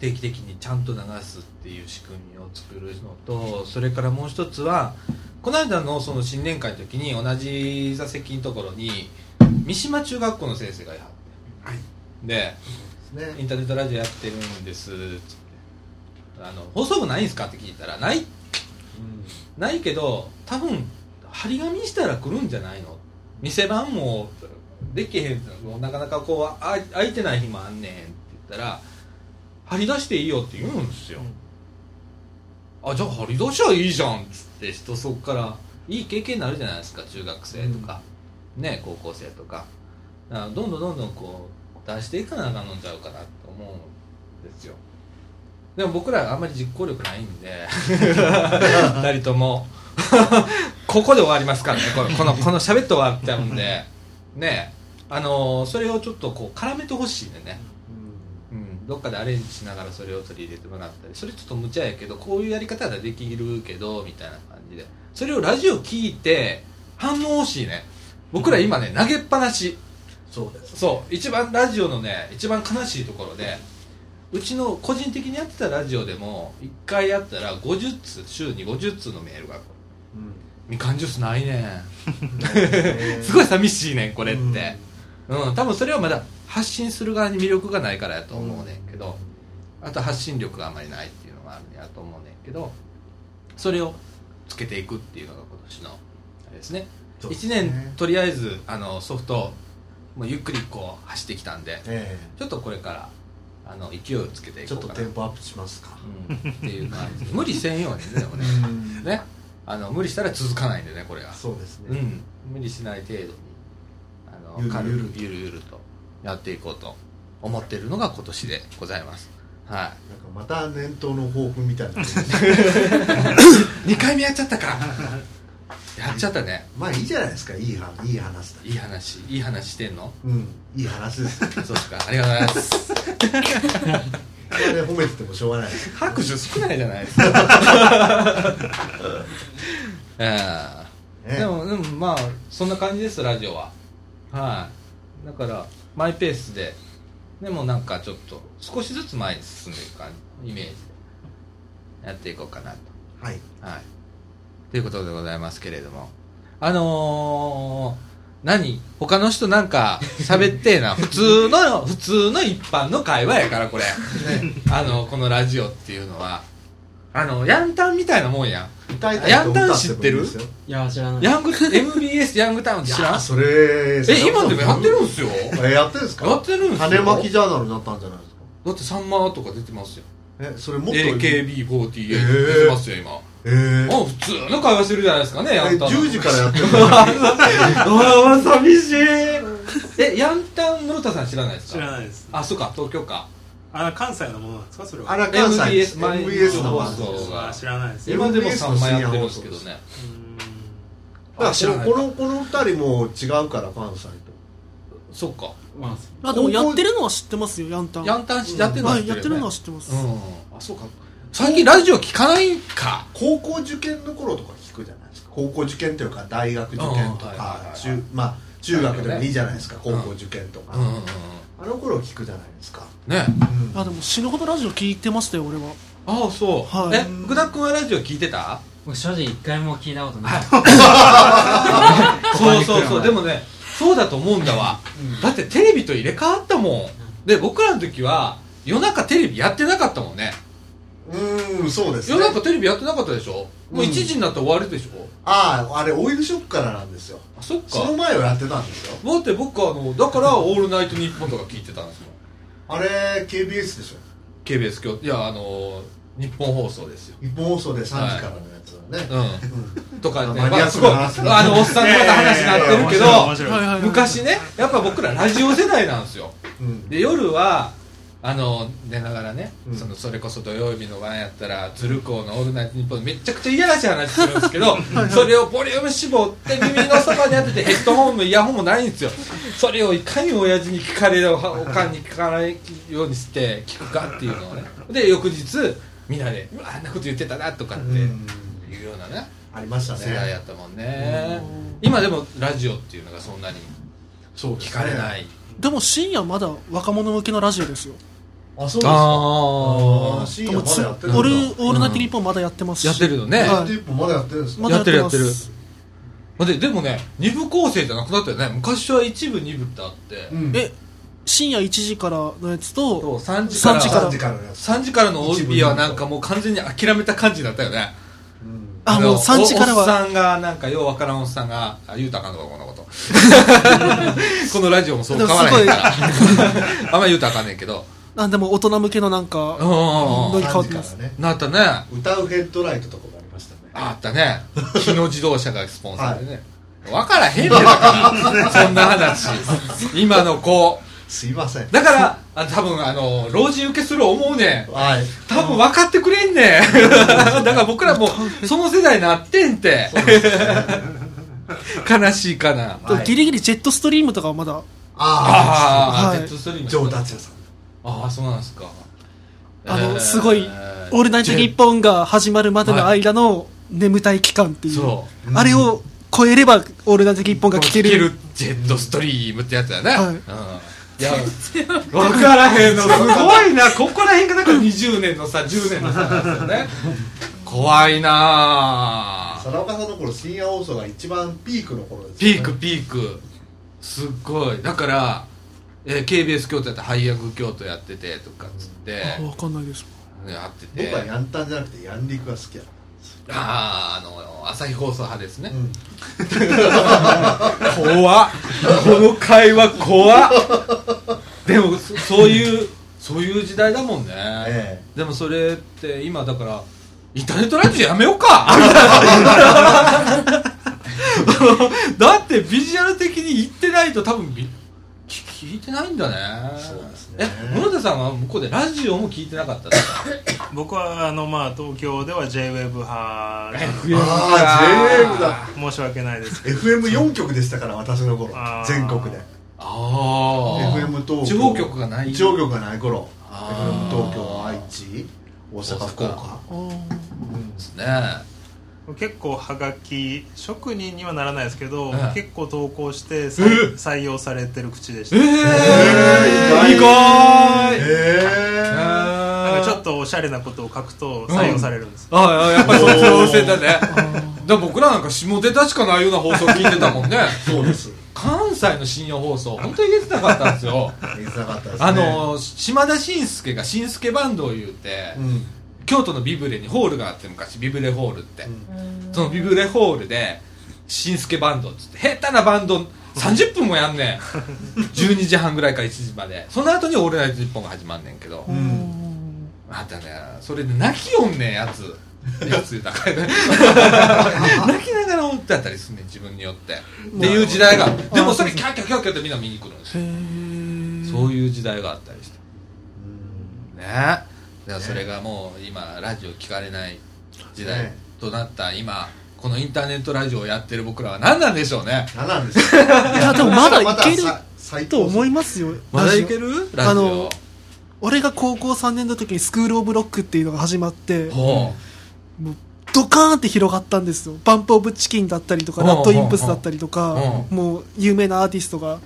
定期的にちゃんと流すっていう仕組みを作るのとそれからもう一つはこの間のその新年会の時に同じ座席のところに三島中学校の先生がいはって、はい。でえね。インターネットラジオやってるんです。つってあの放送部ないんすかって聞いたらない。ないけど多分張り紙したら来るんじゃないの？店番もできへんもうなかなかこうあ空いてない日もあんねんって言ったら張り出していいよって言うんですよ、あじゃあ張り出しはいいじゃんっつって人そこからいい経験になるじゃないですか。中学生とか、ね高校生とか。どんどんどんどんこう出していかなあかんのちゃうかなと思うんですよ。でも僕らあんまり実行力ないんで。<laughs> 二人とも。<laughs> ここで終わりますからね。このこのこの喋って終わっちゃうんで。ね。あのーそれをちょっとこう絡めてほしいんでね、うん、どっかでアレンジしながらそれを取り入れてもらったり。それちょっと無茶やけどこういうやり方ができるけどみたいな感じで。それをラジオ聞いて反応欲しいね。僕ら今ね投げっぱなしそうですそう一番ラジオのね一番悲しいところでうちの個人的にやってたラジオでも1回やったら50通週に50通のメールが来る。みかんジュースないねん。<laughs> すごい寂しいねんこれって。うん、多分それはまだ発信する側に魅力がないからやと思うねんけど、あと発信力があまりないっていうのがあるんやと思うねんけどそれをつけていくっていうのが今年のあれですね。1ですね。年とりあえずあのソフトもうゆっくりこう走ってきたんでえちょっとこれからあの勢いをつけてえちょっいこうかな。とテンポアップしますか。うん、っていう感じ。で <laughs> 無理せんようにねでもねうん。ね。あの無理したら続かないんでねこれがそうですね。うん。無理しない程度にあのゆる軽ゆる。くゆるゆるとやっていこうと思ってるのが今年でございます。はなんかまた年頭の抱負みたいな。<laughs> い2回目やっちゃったかやっちゃったね。まあいいじゃないですか。いい話いい話だ。いい話。いい話してんの？うん。いい話です。そうですか。ありがとうございます。これで褒めててもしょうがないです。拍手少ないじゃないですか。<laughs> でもでもまあそんな感じですラジオは。はい。だからマイペースで。でもなんかちょっと少しずつ前に進んでいく感じイメージで。やっていこうかなと。はい。はいということでございますけれども。あのー、何？他の人なんか喋ってえな。<laughs> 普通の普通の一般の会話やからこれ。あのこのラジオっていうのは。あのヤンタンみたいなもんやん。ヤンタン知ってる？もいいですよいや知らない。ヤング MBS ヤングタウンい知らん？やそれえ今でもやってるんすよ？えやってるんですか？やってるんすよ。種まきジャーナルになったんじゃないですか？だってサンマとか出てますよ。えそれもっと AKB48 えー。出てますよ今えー。あ普通の会話してるじゃないですかねヤえンタン10時からやってる <laughs> ああ寂しい。えヤンタン室田さん知らないですか？知らないです。あそうか東京か。あ関西のものなんですかそれは？あら関西。MBS 前 MBS の。放送が。あ知らないです。今でも MBS サンマやってるんですけどね。うーんだからこのこの二人も違うから関西と。そっか。まああでもやってるのは知ってますよヤンタン。ヤンタンしやってるのは知はいやってるのは知知ってます、うん。あそうか最近ラジオ聞かないか。高校受験の頃とか聞くじゃないですか。高校受験というか大学受験とかはい中まあ中学でもいいじゃないですか高校受験とか。うんうんうん。あの頃聞くじゃないですか。ね。うん。あでも死ぬほどラジオ聞いてましたよ俺は。ああそう、はい。え福田君はラジオ聞いてた？僕正直一回も聞いたことない。そう。<laughs> そうそうでもねそうだと思うんだわ、だってテレビと入れ替わったもん。で僕らの時は夜中テレビやってなかったもんねうーんそうです夜ね中テレビやってなかったでしょ？もう1時になったら終わるでしょ？あああれオイルショックからなんですよ。あそっか。その前はやってたんですよ。だって僕あのだから「オールナイトニッポン」とか聞いてたんですよ。あれ KBS でしょ？KBS 今日いやあの日本放送ですよ。日本放送で3時からのやつだね、うん。とかね、マニアックまあすごいあのおっさんのまた話になってるけど、昔ねやっぱ僕らラジオ世代なんですよ。うん。で夜はあの寝ながらね、うん。そのそれこそ土曜日の晩やったら鶴光の「オールナイトニッポン」めちゃくちゃいやらしい話するんですけど <laughs> それをボリューム絞って耳のそばに当ててヘッドホンもイヤホンもないんですよ。それをいかに親父に聞かれるおかんに聞かないようにして聞くかっていうのをね。で翌日みんなで「うわあんなこと言ってたな」とかっていうようなね。ありましたね。世代やったもんね。今でもラジオっていうのがそんなにそう聞かれない。でも深夜まだ若者向けのラジオですよあそうですか。ああ深夜まだやってるんだ。オールオールナイトニッポンまだやってます。しやってるのね、はい一本まだやってるんです。かまだやってます。やってるやってる。ででもね二部構成じゃなくなったよね。昔は一部二部ってあって、うん。え深夜1時からのやつとそう3時から。3時から。3時からのやつ。3時からの帯はなんかもう完全に諦めた感じだったよね。うん。のあもう3時からは。おおっさんがなんかようわからんおっさんがあ言うたらあかんのかこんなこと。<laughs> このラジオもそう変わらへんから。<laughs> あんま言うたらあかんねんけどあでも大人向けのなんかうん。うんうんどう変わ3ってます時からね。なったね。歌うヘッドライトとかもありましたね。あったね。<laughs> 日野自動車がスポンサーでね、分からへんねんだからそんな話。<laughs> 今の子。すいません。だからあ多分あの老人受けする思うねん。はい。多分分かってくれんねん。だから僕らもその世代になってんて。悲しいかな。はいギリギリジェットストリームとかはまだ。あああ、はいジェットストリーム。あジョー達也さんああそうなんですか。あのえー。すごい「オールナイトニッポン」が始まるまでの間の眠たい期間っていう。そあれを超えれば「オールナイトニッポン」が聞ける。ジェットストリームってやつだね、はい。うん。いや分からへんのすごいな。ここら辺がなんか20年のさ10年の差なんですよね。怖いな佐岡さんの頃深夜放送が一番ピークの頃ですピークピーク。すっごい。だから、えー KBS 京都やったら配役京都やっててとかっつって、あ分かんないです。やってて。僕はヤンタンじゃなくてヤンリクが好きやあああの朝日放送派ですね、うん。<laughs> 怖っ。この会話怖っ。でもそそういうそういう時代だもんね、えでもそれって今だからインターネットラジオやめようか。<laughs> だってビジュアル的に言ってないと多分び聞聞いてないんだね。そうですね。え室田さんは向こうでラジオも聞いてなかったんですか？<coughs> 僕はあのまあ東京では JWEB 派なのでああ JWAVE だ。申し訳ないです。FM4 局でしたから私の頃。あー。全国で。ああ FM 東京。地方局がない。地方局がない頃。あ FM ー東京愛知大阪福岡。あーですね結構はがき職人にはならないですけど、ええ。結構投稿してえ採採用されてる口でした、ええ。意外。えなんかちょっとおしゃれなことを書くと採用されるんです、ああやっぱりそっちの路線だねだ僕らなんか下ネタしかないような放送聞いてたもんね。そうです。関西の深夜放送本当に入れてなかったんですよ。言ってなかったですね。あの島田紳介が紳助バンドを言うて、うん京都のビブレにホールがあって昔ビブレホールって、そのビブレホールで紳助バンドっつって下手なバンド30分もやんねん。<laughs> 12時半ぐらいから1時まで。その後に「オールナイトニッポン」が始まんねんけど、ん。あったねそれで泣きよんねんやつ。やつだから。ね <laughs> 泣きながらおってあったりすんねん自分によって。っていう時代が。でもそれキャッキャッキャッキャってみんな見に来るんですへよー。そういう時代があったりして。ねだからそれがもう今ラジオ聞かれない時代ね。となった今このインターネットラジオをやってる僕らは何なんでしょうね。何なんですかいいやでもまだいける最と思いまますよ。まだいける？ラジオ。あの俺が高校3年の時にスクール・オブ・ロックっていうのが始まってほもうドカーンって広がったんですよ。バンプ・オブ・チキンだったりとかうんラッド・インプスだったりとかうもう有名なアーティストが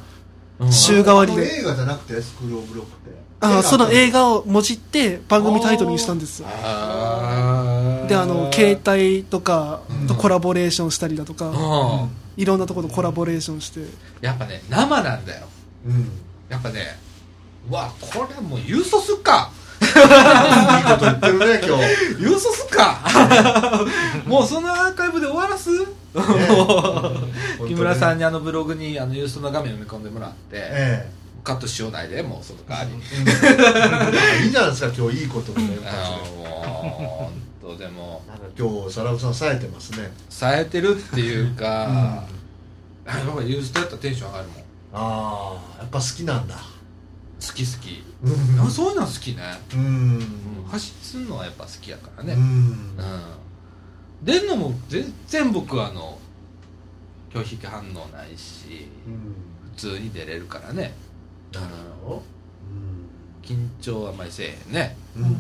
週替わりで。映画じゃなくてスクール・オブ・ロックってあその映画をもじって番組タイトルにしたんですよ。あー。であの携帯とかとうん。コラボレーションしたりだとか、うん。いろんなところとコラボレーションして。やっぱね生なんだよ。うん。やっぱねうわこれもう郵送すっか。こと言ってるね今日。ユーソスか。もうそのアーカイブで終わらす？<laughs> 木村さんににあのブログにあのユーストの画面を埋め込んでもらって、えカットしようないでもうその代わり。に、えいいんじゃないですか今日いいことで。ねあのもう本当でも。なんか今日サラブさん冴えてますね。冴えてるっていうか、あやっぱユーストやったらテンション上がるもん。ああやっぱ好きなんだ。好き好き、うん。あそういうの好きね、うん。発信するのはやっぱ好きやからね、うん。うん。出るのも全然僕はあの拒否反応ないしうん。普通に出れるからねなるほど。緊張はあんまりせえへんね。うん。うん。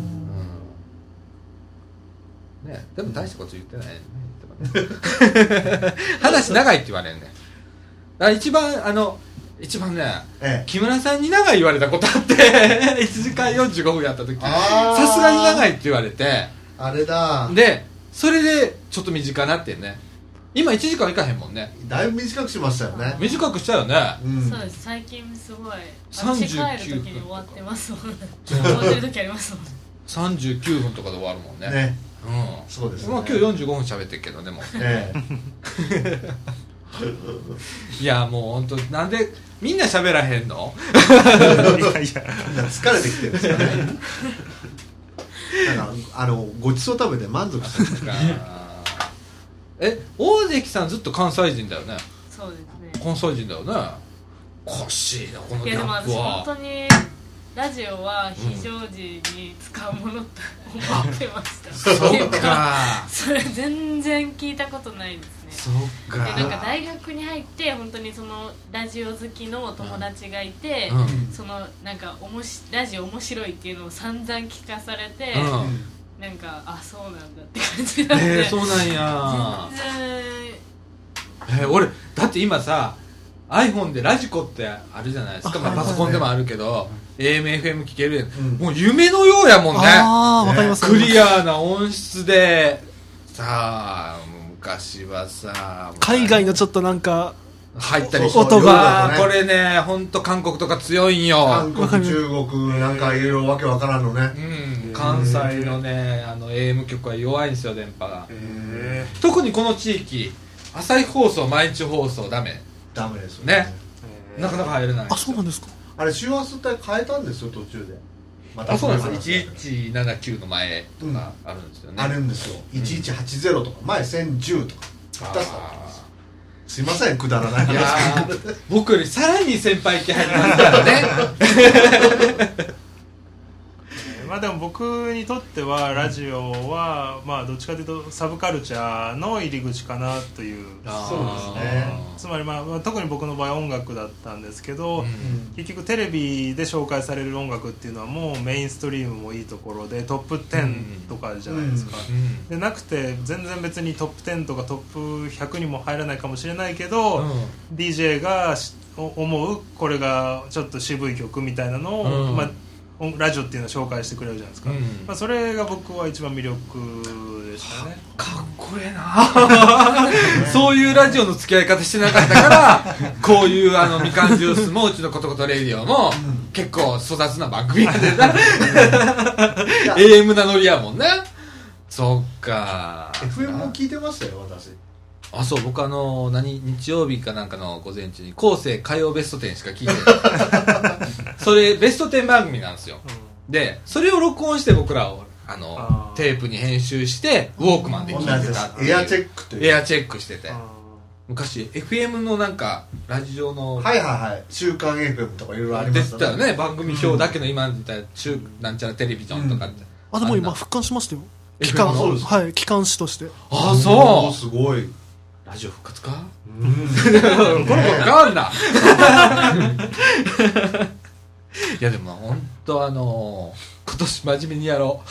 ねでも大したこと言ってないね。<laughs> 話長いって言われんねあ一番あの一番ねええ。木村さんに長い言われたことあって <laughs> 1時間45分やった時さすがに長いって言われて。あれだ。でそれでちょっと短なってんね今1時間いかへんもんね。だいぶ短くしましたよね。短くしたよね。うん。そうです。最近すごい。39私帰る時に終わってますもん。終わってる時ありますもん。39分とかで終わるもんね。ね。うん。そうですね。まあ今日45分喋ってるけどでもええ。<laughs> いやもう本当なんでみんな喋らへんの？いやいや疲れてきてるんですかね。<laughs> なんかあのごちそう食べて満足してるえ大関さんずっと関西人だよね？そうですね。関西人だよね？おかしいなこのギャいやでも私ップは本当にラジオは非常時に使うものと思ってました、そっっていうか。それ全然聞いたことないですね。そっか。でなんか大学に入って本当にそのラジオ好きの友達がいて、うん。そのなんかおもしラジオ面白いっていうのを散々聞かされて、うんなんかあそうなんだって感じになって、えー、そうなんや。全然。えー俺だって今さ iPhone でラジコってあるじゃないですか、まあ、パソコンでもあるけど、AMFM 聞けるうん。もう夢のようやもんね。ああわかります。クリアな音質で。さあ昔はさ海外のちょっとなんか入ったりそうそううわーそうこれね本当韓国とか強いんよ。韓国中国なんかいろいろわけわからんのね。うん関西のねあの AM 局は弱いんですよ電波が。え特にこの地域朝日放送毎日放送ダメ。ダメですよね。ーなかなか入れないあそうなんですか。あれ周波数帯変えたんですよ途中で。まあそうなんこです。の話1179の前とかあるんですよね、あるんですよ。1180とか。前1010とか。あ出したすいませんくだらない話ー僕よりさらに先輩って入りますからね <laughs> まあでも僕にとってはラジオはまあどっちかというとサブカルチャーの入り口かなという。そうですね。つまりまあまあ特に僕の場合音楽だったんですけど、うん。結局テレビで紹介される音楽っていうのはもうメインストリームもいいところでトップ10とかじゃないですか、うん。でなくて全然別にトップ10とかトップ100にも入らないかもしれないけど、DJ が思うこれがちょっと渋い曲みたいなのを、うん。まあ、音ラジオっていうのを紹介してくれるじゃないですか、うん。まあ、それが僕は一番魅力でしたね。かっこええな。<laughs> そういうラジオの付き合い方してなかったから <laughs> こういうあのみかんジュースもうちのコトコトレイディオも結構粗雑な番組やでな。<laughs> AM なノリやもんねそっか。FM も聞いてましたよ私あそう僕あの何日曜日かなんかの午前中に後世歌謡ベスト10しか聞いてない。<laughs> それベスト10番組なんですよ。でそれを録音して僕らをあのあー。テープに編集してウォークマンで聞いてたエアチェックという。エアチェックしてて。あ昔 FM のなんかラジオのはいはいはい。週刊 FM とかいろいろありま出してたたよね。番組表だけの今みたいな中なんちゃらテレビジョンとかって。あでもあんな。今復刊しましたよ。え機関あそうですかはい機関誌として。あおそーすごい。うラジオ復活か？うん。変わんない。やでも本当あのー今年真面目にやろう。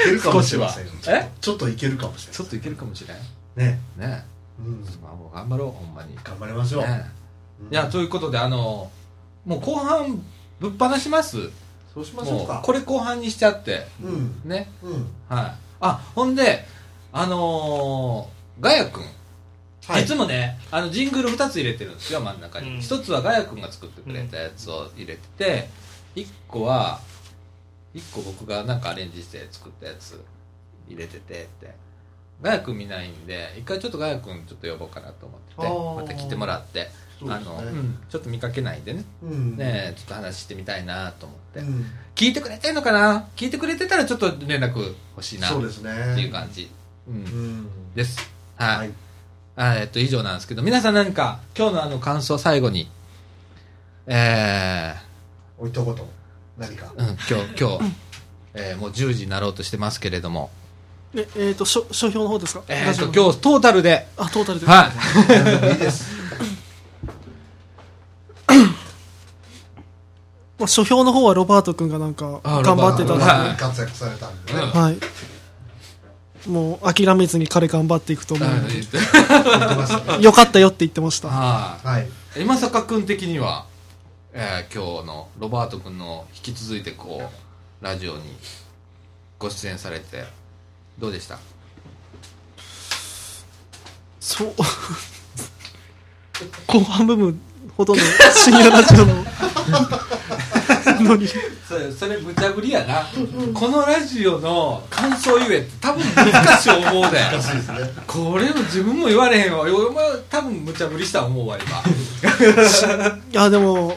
いけるかもしれませんよ。少しは。え？ちょっといけるかもしれちょっといけるかもしれん？ないね。ね。うん。まあもう頑張ろうほんまに。頑張りましょう。ね。うん。いやということであのもう後半ぶっ放します？そうしましょうか。これ後半にしちゃって。うん。ね。うん。はい。あほんであのー、ガヤ君。はい。いつもねあのジングル2つ入れてるんですよ真ん中に、うん。1つはガヤ君が作ってくれたやつを入れてて1個は一個僕がなんかアレンジして作ったやつ入れててって。ガヤ君見ないんで一回ちょっとガヤ君ちょっと呼ぼうかなと思っててまた来てもらって、あの、うんちょっと見かけないんでね。うん。ねちょっと話してみたいなと思って、うん。聞いてくれてんのかな？聞いてくれてたらちょっと連絡欲しいな。っそうですね。ていう感じ、うん。うん。ですはい、はい。あえっと以上なんですけど皆さん何か今日のあの感想最後にえおいとこと。何か。ー、うん、今日今日、えーもう10時になろうとしてますけれども。ええーと書書評の方ですか？えっラジオのと今日トータルで。あトータルで、はい。いいです。まあ、書評の方はロバート君がなんかあ頑張ってたんで、活躍されたんでね。うんいもう諦めずに彼頑張っていくと思うてましたねよかったよって言ってました。ははい。い今坂君的には、えー今日のロバート君の引き続いてこうラジオにご出演されてどうでした？そう。<laughs> 後半部分ほとんど深夜ラジオののに。それ無茶ぶりやな。このラジオの感想言えって多分難しい思うで。難しいですね。これも自分も言われへんわ。俺も多分無茶ぶりした思うわ今。<laughs> いやでも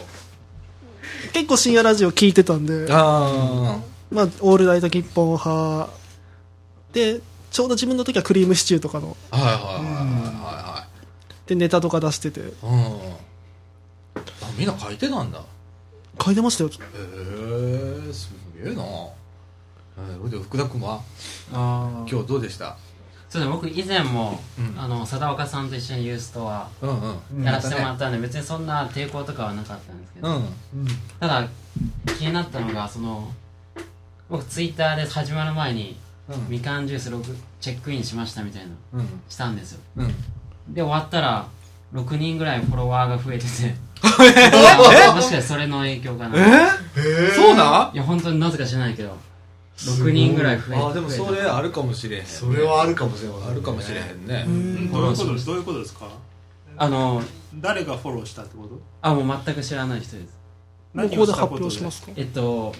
結構深夜ラジオ聞いてたんで。あまあオールナイト日本派でちょうど自分の時はクリームシチューとかの。あはいはいはいはでネタとか出してて。いはいうん。あみんな書いてたんだへ書いてましたよ。えすげえな。えーで福田君は？あ今日どうでした？そうですね僕以前も、うん。あの貞岡さんと一緒にユーストはうんうん。やらせてもらったんで、別にそんな抵抗とかはなかったんですけど、うんうん。ただ気になったのがその僕ツイッターで始まる前にみかんジュース6チェックインしましたみたいなのうん。したんですよ。うん。で終わったら6人ぐらいフォロワーが増えててもしかしてそれの影響かな。え？そうなん？や本当になぜか知らないけど。6人ぐらい増えてあでもそれあるかもしれへんそれはあるかもしれません。ねあるかもしれへん。ねどういうことです？どういうことですか？あの誰がフォローしたってこと？あもう全く知らない人です。ここで発表しますか？えっと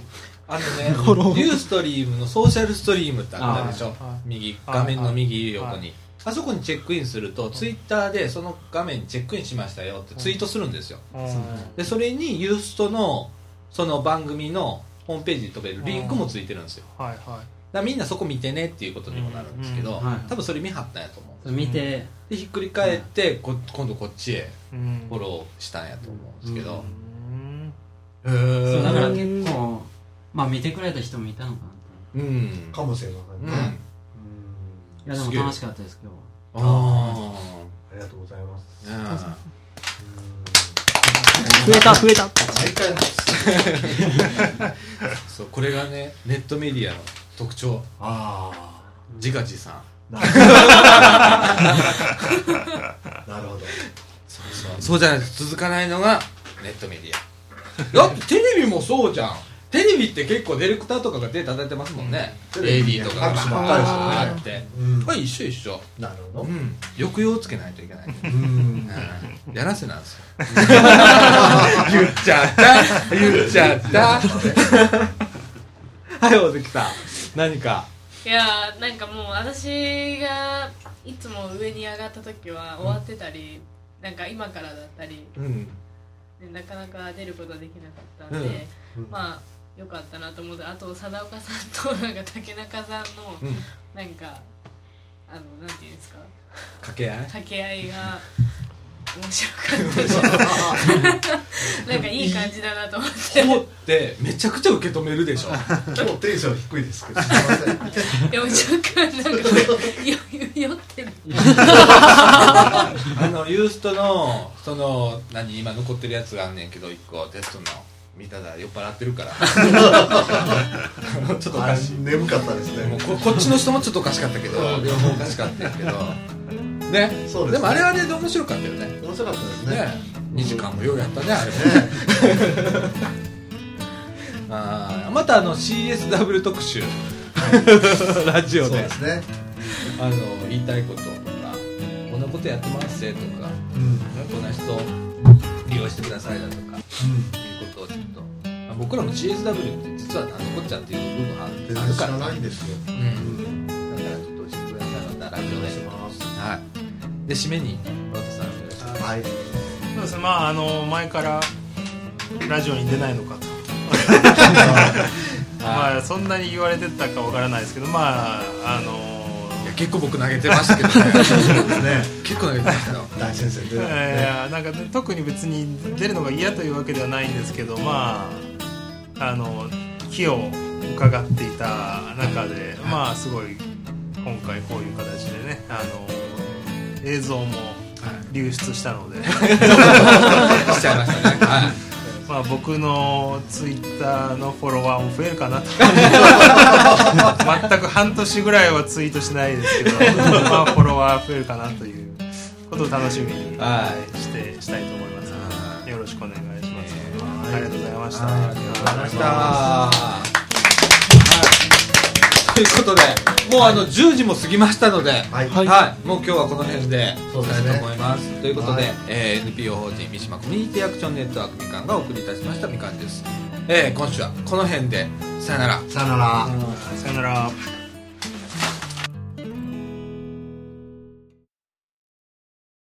あのねフォロー。ユーストリームのソーシャルストリームってあったでしょ？はい右はい。画面の右横はにあそこにチェックインするとツイッターでその画面にチェックインしましたよってツイートするんですよ。でそれにユーストのその番組のホームページに飛べるリンクもついてるんですよ。はいはい。だみんなそこ見てねっていうことにもなるんで。すけど、うん。はい多分それ見張ったんやと思う見て。でひっくり返って、こ今度こっちへうん。フォローしたんやと思うんですけど、うん。へーそうだから結構まあ見てくれた人もいたのかなと。うん。かもしれませうん。んねいやでも楽しかったです今日は。あありがとうございます。増えた増えた。毎回 <laughs> そうこれがねネットメディアの特徴。あ自画自賛。あなるほど。なるほど。そう。そうじゃないと続かないのがネットメディア。<laughs> だってテレビもそうじゃんテレビって結構ディレクターとかが手叩いてますもんね、テレビ AD とかがあってうん。これ一緒一緒。なるほど。うん。抑揚をつけないといけない、うん。うん。やらせなんですよ。<laughs> 言っちゃった。言っちゃった。はい大関さん。何か？いやーなんかもう私がいつも上に上がった時は終わってたり、なんか今からだったり、うん。ねなかなか出ることできなかったんで、うん。まあよかったなと思ってあと貞岡さんとなんか竹中さんのうん。なんかあのなんていうんですか？掛け合い？掛け合いが面白かったです <laughs> なんかいい感じだなと思って。こうってめちゃくちゃ受け止めるでしょ。今日テンション低いですけど。すいませんいや若干なんかよ酔ってる。あのユーストのその何今残ってるやつがあんねんけど一個テストの見たら酔っ払ってるから。<laughs> ちょっとおかしい。眠かったですね。もうここっちの人もちょっとおかしかったけど両方おかしかったけど。ね。そうですね。もあれはあれで面白かったよね。面白かったですね。ね。2時間もようやったねあれ。もね。<laughs> あーまたあの CSW 特集。<laughs> ラジオで。そうですね。あの言いたいこととかこんなことやってますぜとかうん。こんな人利用してくださいだとか。いうことをちょっと、まあ僕らも GSW って実は何のこっちゃっていう部分があ全る然知かららないんですよ。うん。だからちょっと教えてください。またラジオではいで締めに和田さんお願いしますはいそうですねまああの前からラジオに出ないのかとまあそんなに言われてたかわからないですけどまああの結構僕投げてましたけどね。ね <laughs> 結構投げてましたよ。大先生で。いやいやなんか特に別に出るのが嫌というわけではないんですけどまああの木を伺っていた中でまあすごい今回こういう形でねあの映像も流出したので、<laughs> しちゃいましたね。はいまあ、僕のツイッターのフォロワーも増えるかなと。<laughs> 全く半年ぐらいはツイートしないですけど、まあ、フォロワー増えるかなということを楽しみにはしてしたいと思います。よろしくお願いします、えありがとうございました、ありがとうございました。はい。ということで、もうあの10時も過ぎましたので、はいはいもう今日はこの辺でそうですねしたいと思います。ということで、はいえー NPO 法人三島コミュニティアクションネットワークみかんがお送りいたしましたみかんです。えー今週はこの辺で、さよなら。さよならさよなら